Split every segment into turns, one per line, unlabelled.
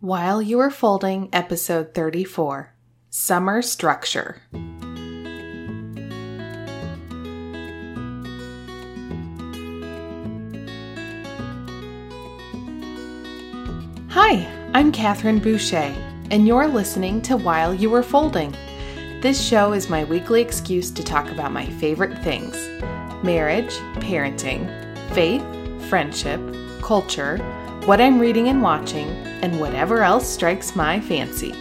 While You Were Folding, Episode 34 Summer Structure. Hi, I'm Catherine Boucher, and you're listening to While You Were Folding. This show is my weekly excuse to talk about my favorite things marriage, parenting, faith, friendship, culture, what I'm reading and watching, and whatever else strikes my fancy.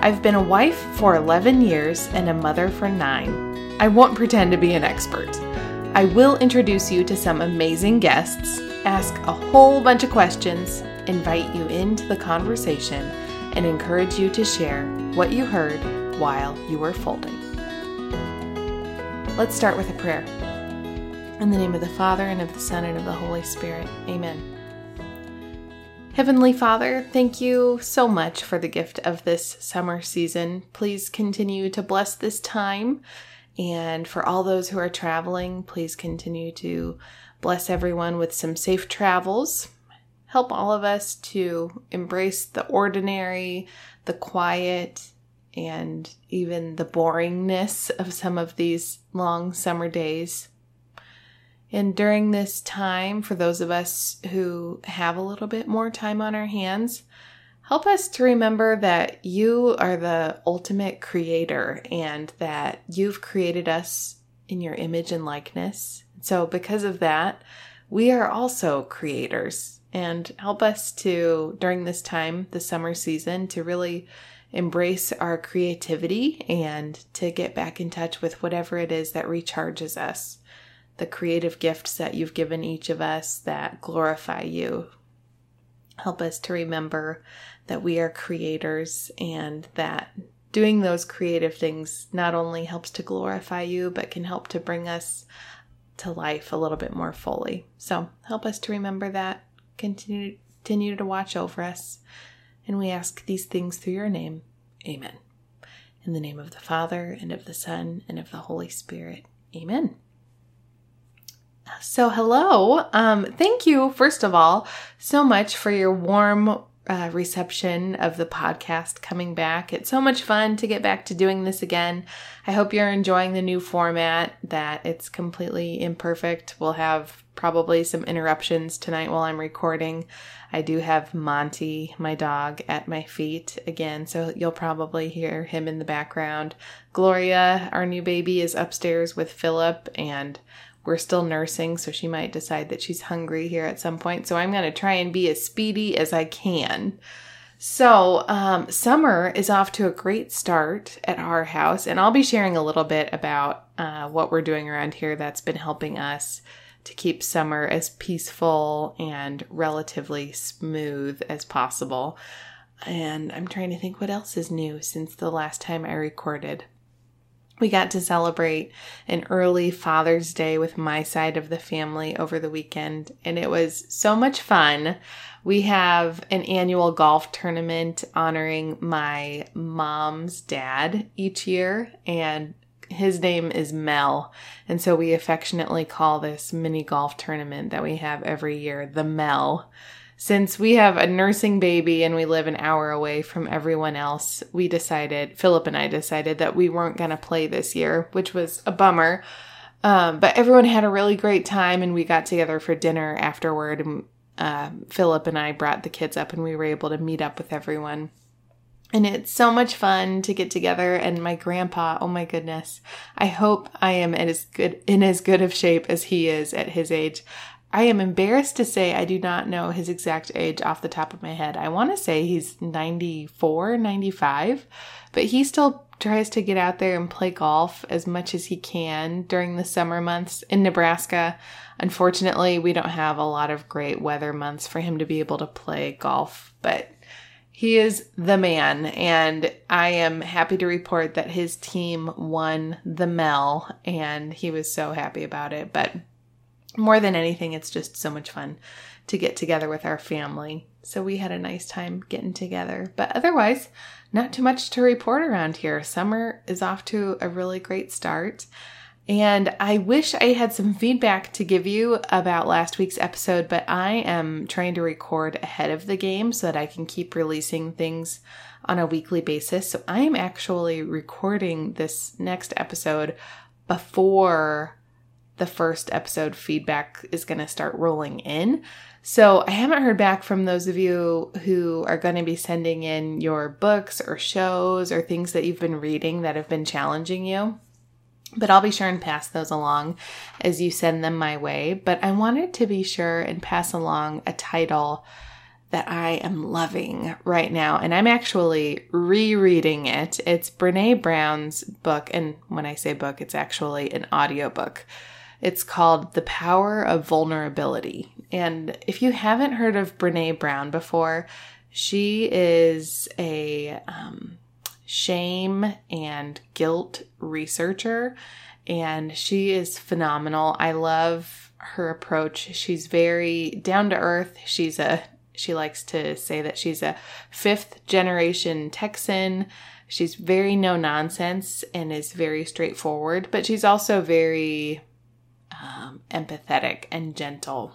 I've been a wife for 11 years and a mother for nine. I won't pretend to be an expert. I will introduce you to some amazing guests, ask a whole bunch of questions, invite you into the conversation, and encourage you to share what you heard while you were folding. Let's start with a prayer. In the name of the Father, and of the Son, and of the Holy Spirit. Amen. Heavenly Father, thank you so much for the gift of this summer season. Please continue to bless this time. And for all those who are traveling, please continue to bless everyone with some safe travels. Help all of us to embrace the ordinary, the quiet, and even the boringness of some of these long summer days. And during this time, for those of us who have a little bit more time on our hands, help us to remember that you are the ultimate creator and that you've created us in your image and likeness. So, because of that, we are also creators. And help us to, during this time, the summer season, to really embrace our creativity and to get back in touch with whatever it is that recharges us the creative gifts that you've given each of us that glorify you. Help us to remember that we are creators and that doing those creative things not only helps to glorify you, but can help to bring us to life a little bit more fully. So help us to remember that. Continue, continue to watch over us. And we ask these things through your name. Amen. In the name of the Father, and of the Son, and of the Holy Spirit. Amen. So, hello. Um, thank you, first of all, so much for your warm uh, reception of the podcast coming back. It's so much fun to get back to doing this again. I hope you're enjoying the new format, that it's completely imperfect. We'll have probably some interruptions tonight while I'm recording. I do have Monty, my dog, at my feet again, so you'll probably hear him in the background. Gloria, our new baby, is upstairs with Philip, and we're still nursing, so she might decide that she's hungry here at some point. So I'm going to try and be as speedy as I can. So, um, summer is off to a great start at our house, and I'll be sharing a little bit about uh, what we're doing around here that's been helping us to keep summer as peaceful and relatively smooth as possible. And I'm trying to think what else is new since the last time I recorded we got to celebrate an early Father's Day with my side of the family over the weekend, and it was so much fun. We have an annual golf tournament honoring my mom's dad each year, and his name is Mel. And so we affectionately call this mini golf tournament that we have every year the Mel since we have a nursing baby and we live an hour away from everyone else, we decided, Philip and I decided that we weren't going to play this year, which was a bummer. Um, but everyone had a really great time and we got together for dinner afterward. And uh, Philip and I brought the kids up and we were able to meet up with everyone. And it's so much fun to get together. And my grandpa, oh my goodness, I hope I am in as good in as good of shape as he is at his age. I am embarrassed to say I do not know his exact age off the top of my head. I want to say he's 94, 95, but he still tries to get out there and play golf as much as he can during the summer months in Nebraska. Unfortunately, we don't have a lot of great weather months for him to be able to play golf, but he is the man, and I am happy to report that his team won the Mel, and he was so happy about it. But more than anything, it's just so much fun to get together with our family. So we had a nice time getting together. But otherwise, not too much to report around here. Summer is off to a really great start. And I wish I had some feedback to give you about last week's episode, but I am trying to record ahead of the game so that I can keep releasing things on a weekly basis. So I am actually recording this next episode before the first episode feedback is going to start rolling in. So I haven't heard back from those of you who are going to be sending in your books or shows or things that you've been reading that have been challenging you. But I'll be sure and pass those along as you send them my way. But I wanted to be sure and pass along a title that I am loving right now. And I'm actually rereading it. It's Brene Brown's book. And when I say book, it's actually an audiobook. It's called The Power of Vulnerability. And if you haven't heard of Brene Brown before, she is a um, shame and guilt researcher, and she is phenomenal. I love her approach. She's very down to earth. She's a she likes to say that she's a fifth generation Texan. She's very no nonsense and is very straightforward, but she's also very um, empathetic and gentle.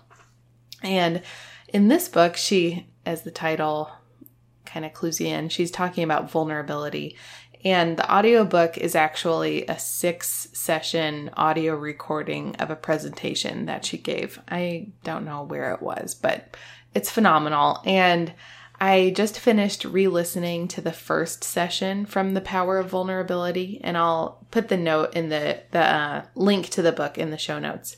And in this book, she, as the title kind of clues you in. She's talking about vulnerability. And the audiobook is actually a six session audio recording of a presentation that she gave. I don't know where it was, but it's phenomenal. And I just finished re listening to the first session from The Power of Vulnerability, and I'll put the note in the, the uh, link to the book in the show notes.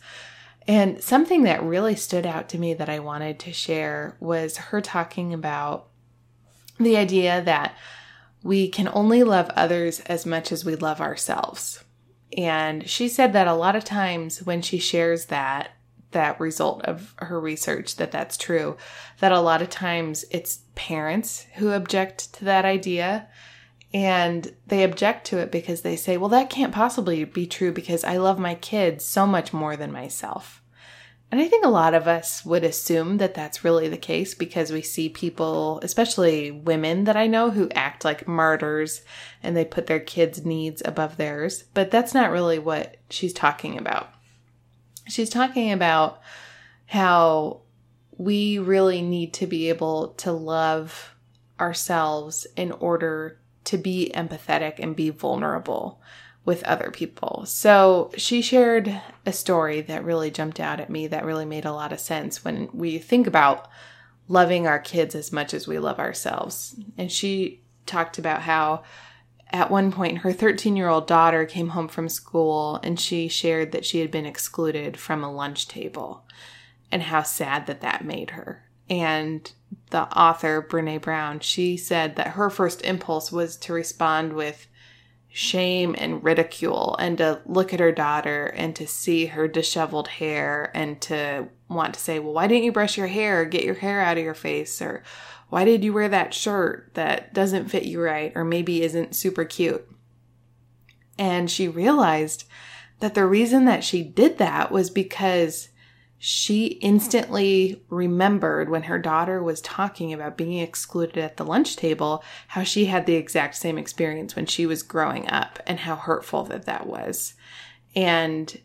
And something that really stood out to me that I wanted to share was her talking about the idea that we can only love others as much as we love ourselves. And she said that a lot of times when she shares that, that result of her research that that's true, that a lot of times it's parents who object to that idea. And they object to it because they say, well, that can't possibly be true because I love my kids so much more than myself. And I think a lot of us would assume that that's really the case because we see people, especially women that I know, who act like martyrs and they put their kids' needs above theirs. But that's not really what she's talking about. She's talking about how we really need to be able to love ourselves in order to be empathetic and be vulnerable with other people. So she shared a story that really jumped out at me that really made a lot of sense when we think about loving our kids as much as we love ourselves. And she talked about how at one point her 13 year old daughter came home from school and she shared that she had been excluded from a lunch table and how sad that that made her. And the author, Brene Brown, she said that her first impulse was to respond with, shame and ridicule and to look at her daughter and to see her disheveled hair and to want to say, well, why didn't you brush your hair or get your hair out of your face? Or why did you wear that shirt that doesn't fit you right or maybe isn't super cute? And she realized that the reason that she did that was because she instantly remembered when her daughter was talking about being excluded at the lunch table how she had the exact same experience when she was growing up and how hurtful that that was. And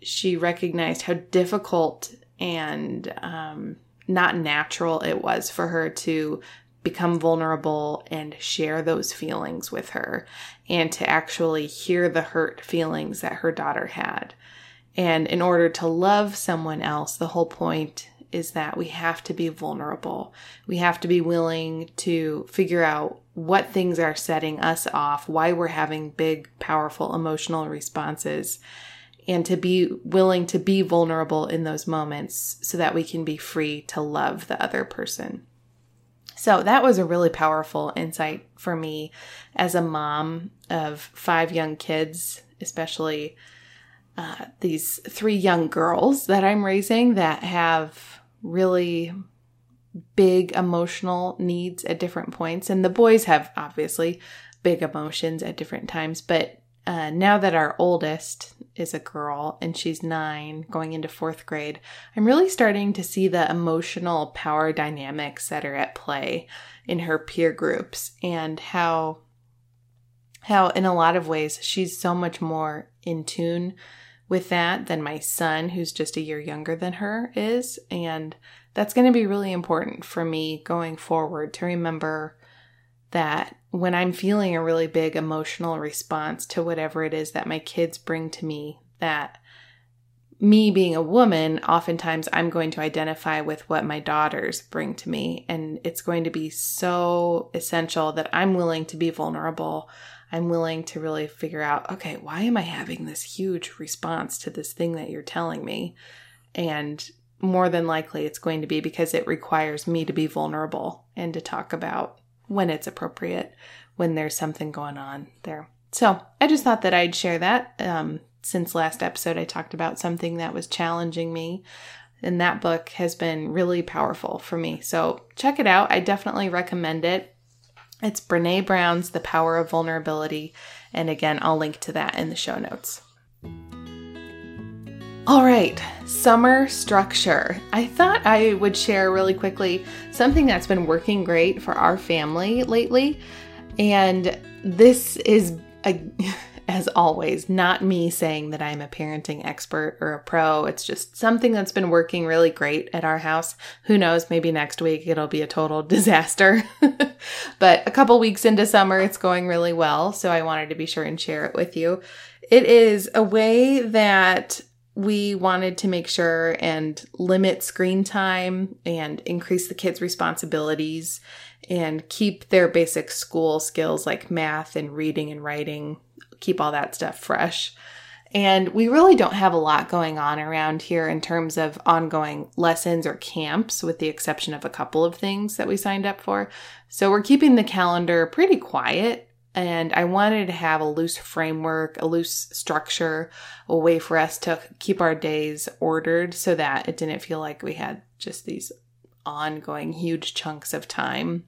she recognized how difficult and um, not natural it was for her to become vulnerable and share those feelings with her and to actually hear the hurt feelings that her daughter had and in order to love someone else, the whole point is that we have to be vulnerable. We have to be willing to figure out what things are setting us off, why we're having big, powerful emotional responses, and to be willing to be vulnerable in those moments so that we can be free to love the other person. So that was a really powerful insight for me as a mom of five young kids, especially uh, these three young girls that I'm raising that have really big emotional needs at different points. And the boys have obviously big emotions at different times. But uh, now that our oldest is a girl and she's nine going into fourth grade, I'm really starting to see the emotional power dynamics that are at play in her peer groups and how how in a lot of ways she's so much more in tune with that than my son, who's just a year younger than her, is. And that's going to be really important for me going forward to remember that when I'm feeling a really big emotional response to whatever it is that my kids bring to me, that me being a woman, oftentimes I'm going to identify with what my daughters bring to me. And it's going to be so essential that I'm willing to be vulnerable. I'm willing to really figure out, okay, why am I having this huge response to this thing that you're telling me? And more than likely, it's going to be because it requires me to be vulnerable and to talk about when it's appropriate, when there's something going on there. So I just thought that I'd share that. Um, since last episode, I talked about something that was challenging me. And that book has been really powerful for me. So check it out. I definitely recommend it. It's Brene Brown's The Power of Vulnerability. And again, I'll link to that in the show notes. All right, summer structure. I thought I would share really quickly something that's been working great for our family lately. And this is, a, as always, not me saying that I'm a parenting expert or a pro. It's just something that's been working really great at our house. Who knows, maybe next week it'll be a total disaster. but a couple weeks into summer, it's going really well. So I wanted to be sure and share it with you. It is a way that we wanted to make sure and limit screen time and increase the kids' responsibilities and keep their basic school skills like math and reading and writing, keep all that stuff fresh. And we really don't have a lot going on around here in terms of ongoing lessons or camps, with the exception of a couple of things that we signed up for. So we're keeping the calendar pretty quiet and I wanted to have a loose framework, a loose structure, a way for us to keep our days ordered so that it didn't feel like we had just these ongoing huge chunks of time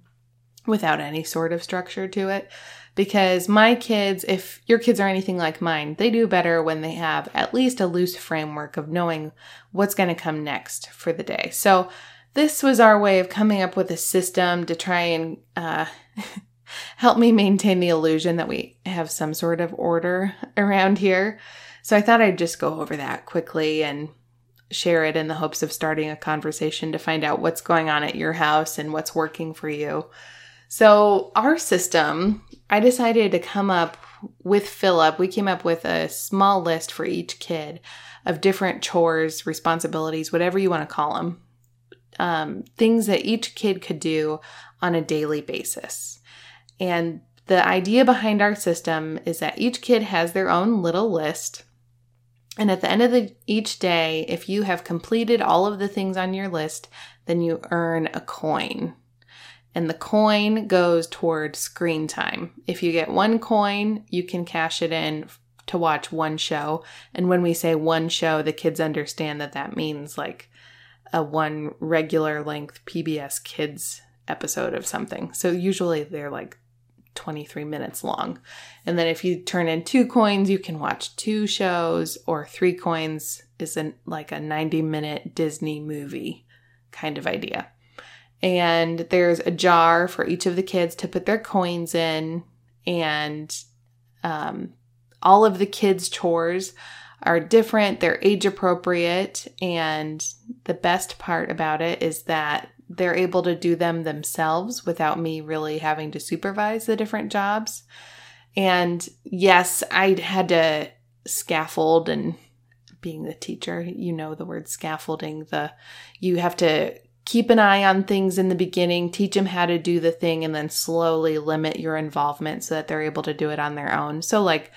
without any sort of structure to it. Because my kids, if your kids are anything like mine, they do better when they have at least a loose framework of knowing what's going to come next for the day. So, this was our way of coming up with a system to try and uh, help me maintain the illusion that we have some sort of order around here. So I thought I'd just go over that quickly and share it in the hopes of starting a conversation to find out what's going on at your house and what's working for you. So, our system, I decided to come up with Philip. We came up with a small list for each kid of different chores, responsibilities, whatever you want to call them, um, things that each kid could do on a daily basis. And the idea behind our system is that each kid has their own little list. And at the end of the, each day, if you have completed all of the things on your list, then you earn a coin. And the coin goes toward screen time. If you get one coin, you can cash it in to watch one show. And when we say one show, the kids understand that that means like a one regular length PBS Kids episode of something. So usually they're like 23 minutes long. And then if you turn in two coins, you can watch two shows, or three coins is an, like a 90 minute Disney movie kind of idea. And there's a jar for each of the kids to put their coins in, and um, all of the kids' chores are different, they're age appropriate, and the best part about it is that they're able to do them themselves without me really having to supervise the different jobs. And yes, I had to scaffold and being the teacher, you know the word scaffolding, the you have to keep an eye on things in the beginning, teach them how to do the thing and then slowly limit your involvement so that they're able to do it on their own. So like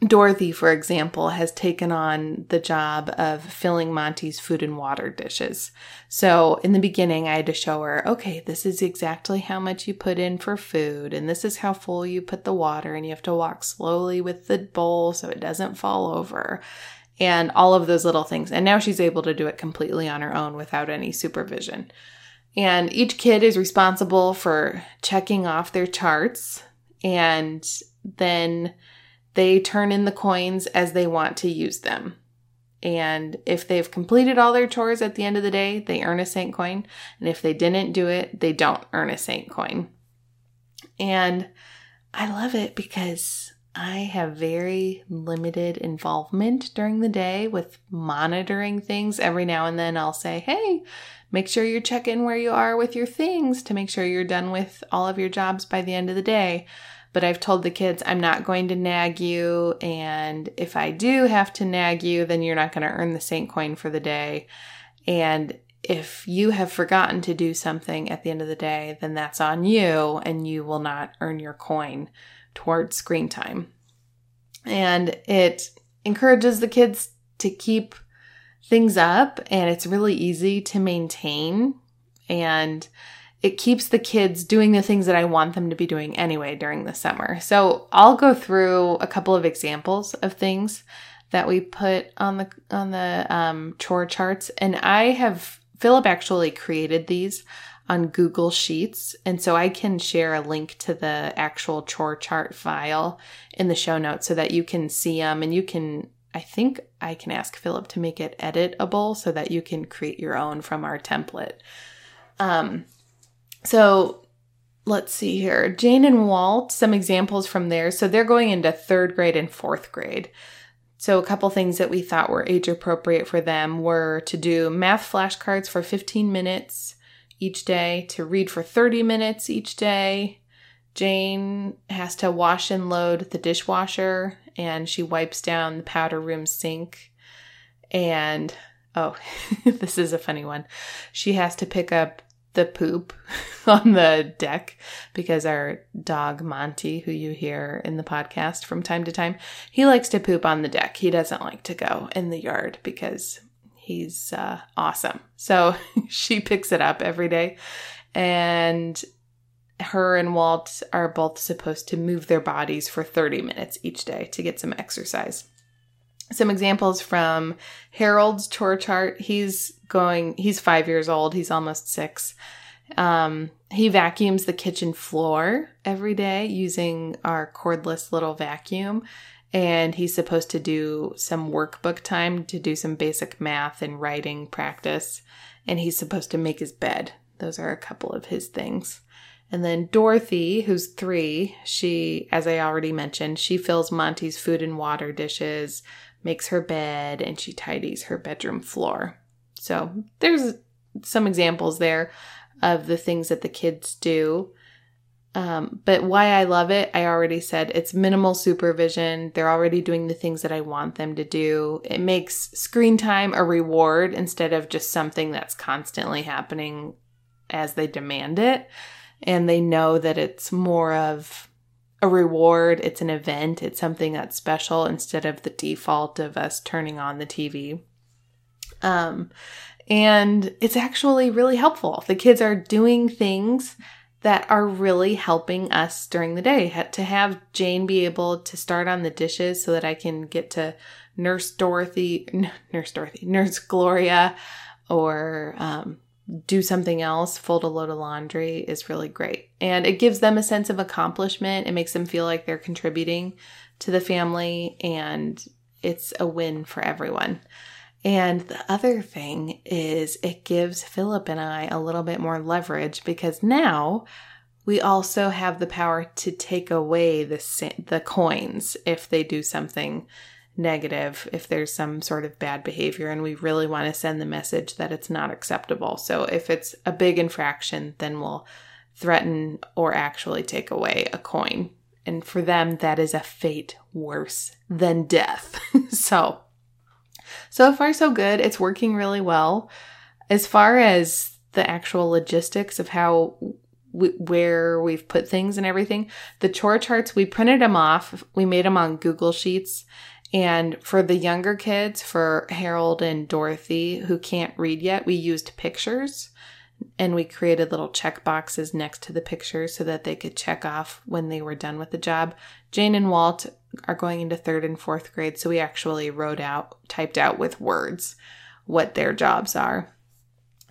Dorothy, for example, has taken on the job of filling Monty's food and water dishes. So in the beginning, I had to show her, okay, this is exactly how much you put in for food, and this is how full you put the water, and you have to walk slowly with the bowl so it doesn't fall over, and all of those little things. And now she's able to do it completely on her own without any supervision. And each kid is responsible for checking off their charts and then they turn in the coins as they want to use them. And if they've completed all their chores at the end of the day, they earn a Saint coin. And if they didn't do it, they don't earn a Saint coin. And I love it because I have very limited involvement during the day with monitoring things. Every now and then I'll say, hey, make sure you're checking where you are with your things to make sure you're done with all of your jobs by the end of the day. But I've told the kids I'm not going to nag you. And if I do have to nag you, then you're not going to earn the Saint coin for the day. And if you have forgotten to do something at the end of the day, then that's on you and you will not earn your coin towards screen time. And it encourages the kids to keep things up and it's really easy to maintain and it keeps the kids doing the things that I want them to be doing anyway during the summer. So I'll go through a couple of examples of things that we put on the on the um, chore charts, and I have Philip actually created these on Google Sheets. And so I can share a link to the actual chore chart file in the show notes so that you can see them and you can, I think I can ask Philip to make it editable so that you can create your own from our template. Um, so let's see here. Jane and Walt, some examples from there. So they're going into third grade and fourth grade. So, a couple things that we thought were age appropriate for them were to do math flashcards for 15 minutes, each day, to read for 30 minutes each day. Jane has to wash and load the dishwasher and she wipes down the powder room sink. And oh, this is a funny one. She has to pick up the poop on the deck because our dog Monty, who you hear in the podcast from time to time, he likes to poop on the deck. He doesn't like to go in the yard because He's uh, awesome. So she picks it up every day. And her and Walt are both supposed to move their bodies for 30 minutes each day to get some exercise. Some examples from Harold's chore chart. He's going, he's five years old, he's almost six. Um, he vacuums the kitchen floor every day using our cordless little vacuum and he's supposed to do some workbook time to do some basic math and writing practice. And he's supposed to make his bed. Those are a couple of his things. And then dorothy who's three she as i already mentioned she fills monty's food and water dishes makes her bed and she tidies her bedroom floor. So there's some examples there of the things that the kids do um, but why I love it, I already said it's minimal supervision. They're already doing the things that I want them to do. It makes screen time a reward instead of just something that's constantly happening as they demand it. And they know that it's more of a reward, it's an event, it's something that's special instead of the default of us turning on the TV. Um, and it's actually really helpful. The kids are doing things that are really helping us during the day. To have Jane be able to start on the dishes so that I can get to Nurse Dorothy, Nurse Dorothy, Nurse Gloria, or um, do something else, fold a load of laundry is really great. And it gives them a sense of accomplishment. It makes them feel like they're contributing to the family, and it's a win for everyone. And the other thing is it gives Philip and I a little bit more leverage because now we also have the power to take away the the coins if they do something negative, if there's some sort of bad behavior and we really want to send the message that it's not acceptable. So if it's a big infraction, then we'll threaten or actually take away a coin. And for them that is a fate worse than death. so so far, so good. It's working really well. As far as the actual logistics of how we, where we've put things and everything, the chore charts we printed them off. We made them on Google Sheets. And for the younger kids, for Harold and Dorothy, who can't read yet, we used pictures and we created little check boxes next to the pictures so that they could check off when they were done with the job. Jane and Walt are going into third and fourth grade, so we actually wrote out, typed out with words what their jobs are.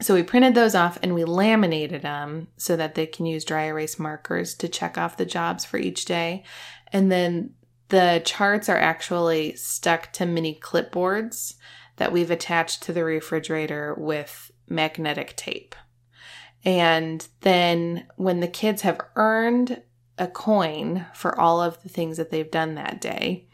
So we printed those off and we laminated them so that they can use dry erase markers to check off the jobs for each day. And then the charts are actually stuck to mini clipboards that we've attached to the refrigerator with magnetic tape. And then when the kids have earned a coin for all of the things that they've done that day,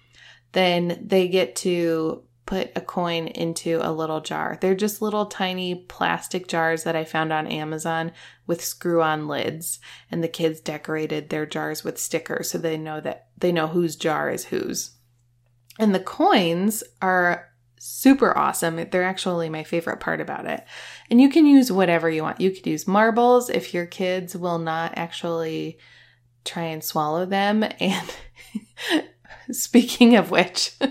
then they get to put a coin into a little jar. They're just little tiny plastic jars that I found on Amazon with screw on lids. And the kids decorated their jars with stickers so they know that they know whose jar is whose. And the coins are super awesome. They're actually my favorite part about it. And you can use whatever you want. You could use marbles if your kids will not actually try and swallow them. And speaking of which,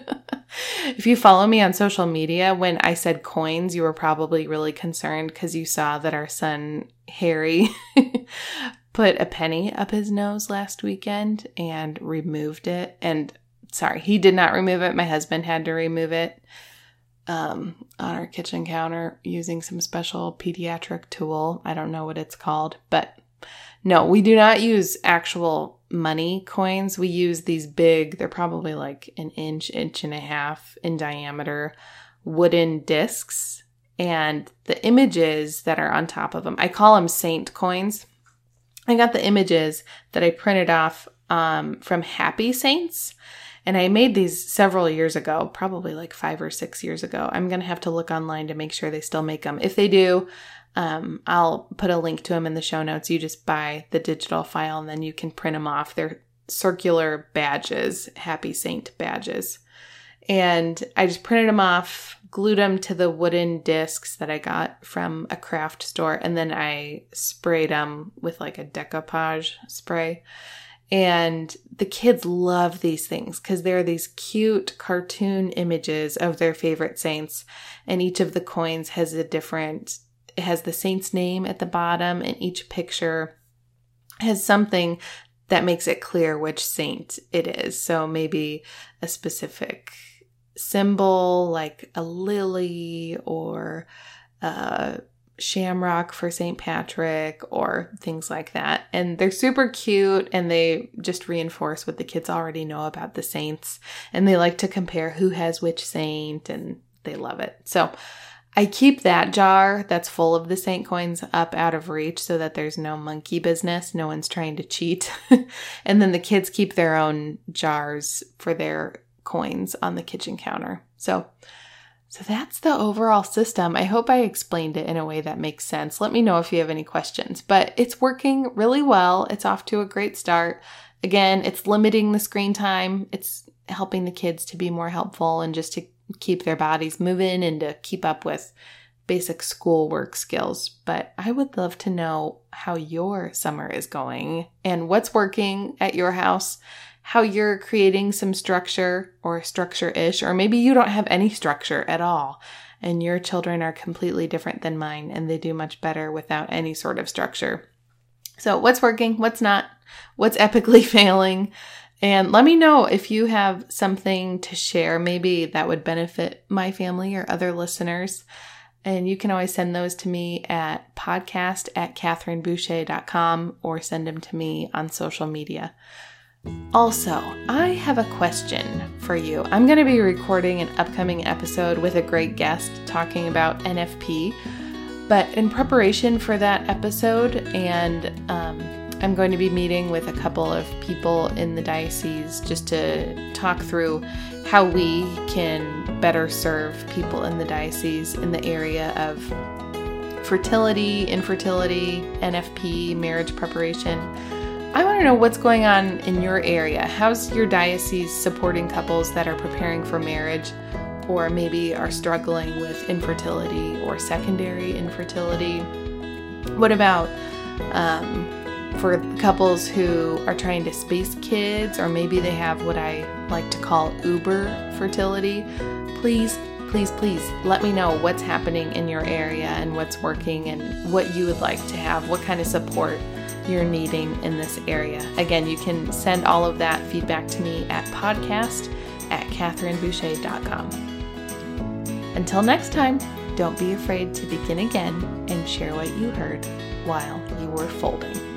if you follow me on social media, when I said coins, you were probably really concerned because you saw that our son Harry put a penny up his nose last weekend and removed it. And sorry, he did not remove it. My husband had to remove it um, on our kitchen counter using some special pediatric tool. I don't know what it's called, but no, we do not use actual money coins. We use these big, they're probably like an inch, inch and a half in diameter wooden discs. And the images that are on top of them, I call them saint coins. I got the images that I printed off um, from Happy Saints. And I made these several years ago, probably like five or six years ago. I'm going to have to look online to make sure they still make them. If they do, um, I'll put a link to them in the show notes. You just buy the digital file and then you can print them off. They're circular badges, Happy Saint badges. And I just printed them off, glued them to the wooden discs that I got from a craft store, and then I sprayed them with like a decoupage spray. And the kids love these things because they're these cute cartoon images of their favorite saints. And each of the coins has a different, it has the saint's name at the bottom, and each picture has something that makes it clear which saint it is. So maybe a specific symbol like a lily or uh, shamrock for St. Patrick or things like that. And they're super cute and they just reinforce what the kids already know about the saints. And they like to compare who has which saint and they love it. So I keep that jar that's full of the saint coins up out of reach so that there's no monkey business. No one's trying to cheat. and then the kids keep their own jars for their coins on the kitchen counter. So so that's the overall system. I hope I explained it in a way that makes sense. Let me know if you have any questions, but it's working really well. It's off to a great start. Again, it's limiting the screen time. It's helping the kids to be more helpful and just to keep their bodies moving and to keep up with basic schoolwork skills. But I would love to know how your summer is going and what's working at your house how you're creating some structure or structure ish, or maybe you don't have any structure at all and your children are completely different than mine and they do much better without any sort of structure. So, what's working? What's not? What's epically failing? And let me know if you have something to share, maybe that would benefit my family or other listeners. And you can always send those to me at podcast at catherineboucher.com or send them to me on social media. Also, I have a question for you. I'm going to be recording an upcoming episode with a great guest talking about NFP. But in preparation for that episode, and um, I'm going to be meeting with a couple of people in the diocese just to talk through how we can better serve people in the diocese in the area of fertility, infertility, NFP, marriage preparation I want to know what's going on in your area. How's your diocese supporting couples that are preparing for marriage or maybe are struggling with infertility or secondary infertility? What about um, for couples who are trying to space kids or maybe they have what I like to call Uber fertility? Please please, please let me know what's happening in your area and what's working and what you would like to have, what kind of support you're needing in this area. Again, you can send all of that feedback to me at podcast at catherineboucher.com. Until next time, don't be afraid to begin again and share what you heard while you were folding.